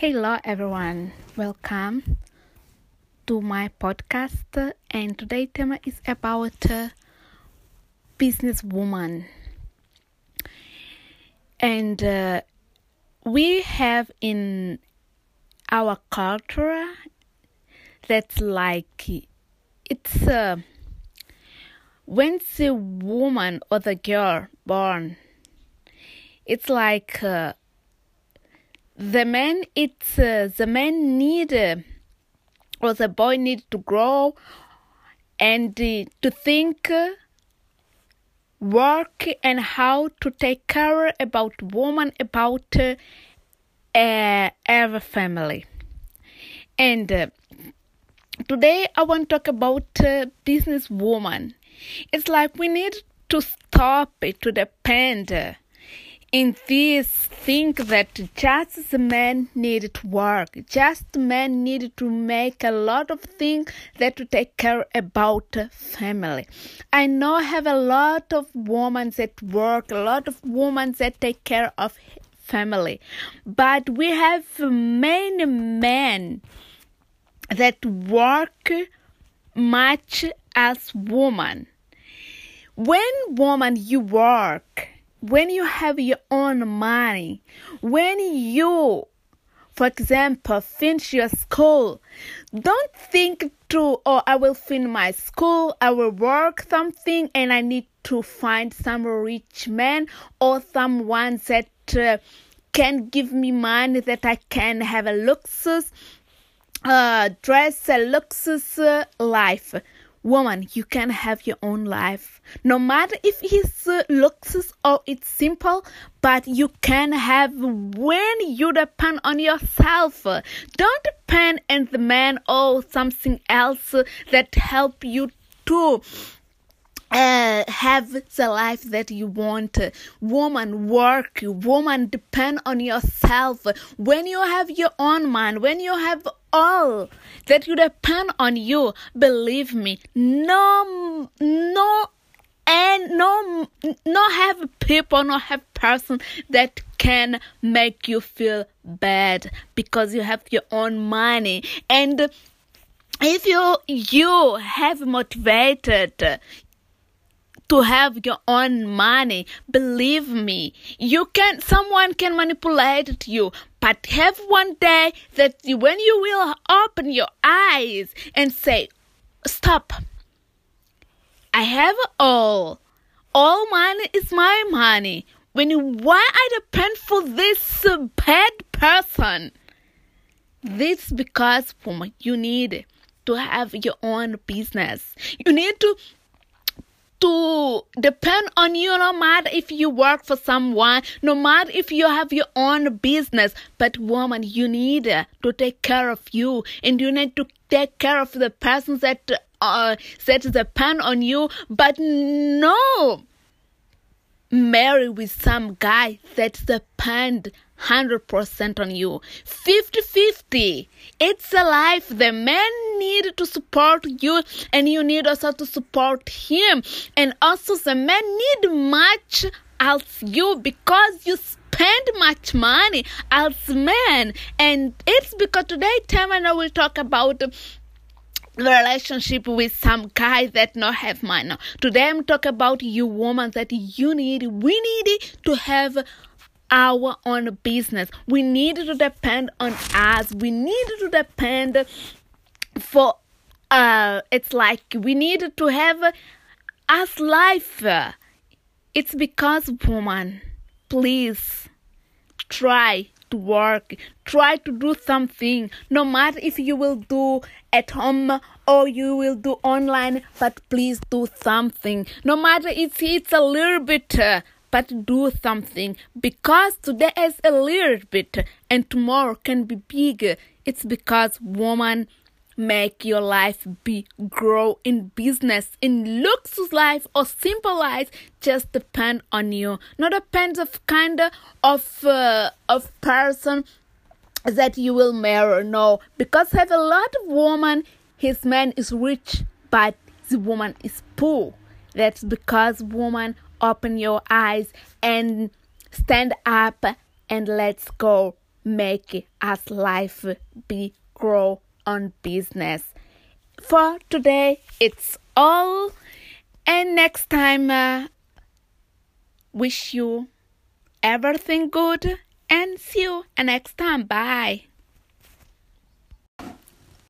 Hello, everyone. Welcome to my podcast. And today's tema is about uh, businesswoman. And uh, we have in our culture that's like it's uh, when the woman or the girl born, it's like. Uh, the man it's uh, the man need uh, or the boy need to grow and uh, to think uh, work and how to take care about woman about uh, every family. And uh, today i want to talk about uh, business woman. It's like we need to stop it to depend in this think that just the man needed to work just men need to make a lot of things that to take care about family. I know I have a lot of women that work a lot of women that take care of family. But we have many men that work much as woman when woman you work when you have your own money, when you, for example, finish your school, don't think to, oh, I will finish my school, I will work something, and I need to find some rich man or someone that uh, can give me money that I can have a luxus uh, dress, a luxus uh, life woman you can have your own life no matter if it's uh, or it's simple but you can have when you depend on yourself don't depend on the man or something else that help you to uh, have the life that you want. Woman, work. Woman, depend on yourself. When you have your own man, when you have all that you depend on you, believe me, no, no, and no, no have people, no have person that can make you feel bad because you have your own money and if you you have motivated to have your own money. Believe me, you can, someone can manipulate you, but have one day that when you will open your eyes and say, stop. I have all. All money is my money. When you, why I depend for this bad person? This because you need to have your own business. You need to to depend on you no matter if you work for someone, no matter if you have your own business. But woman, you need to take care of you and you need to take care of the persons that uh, that depend on you. But no, marry with some guy that depend 100% on you. 50-50 it's a life. The man need to support you and you need also to support him. And also the man need much as you because you spend much money as man. And it's because today time and I will talk about the relationship with some guy that not have money. Today I'm talking about you woman that you need we need to have our own business. We need to depend on us. We need to depend for uh it's like we need to have us life. It's because woman, please try to work, try to do something, no matter if you will do at home or you will do online, but please do something. No matter if it's a little bit, uh, but do something because today is a little bit and tomorrow can be big. It's because woman make your life be grow in business in luxus life or simple life. Just depend on you. Not depends of kind of uh, of person that you will marry no. Because have a lot of woman his man is rich but the woman is poor. That's because woman open your eyes and stand up and let's go make us life be grow on business. For today, it's all. And next time, uh, wish you everything good and see you next time. Bye.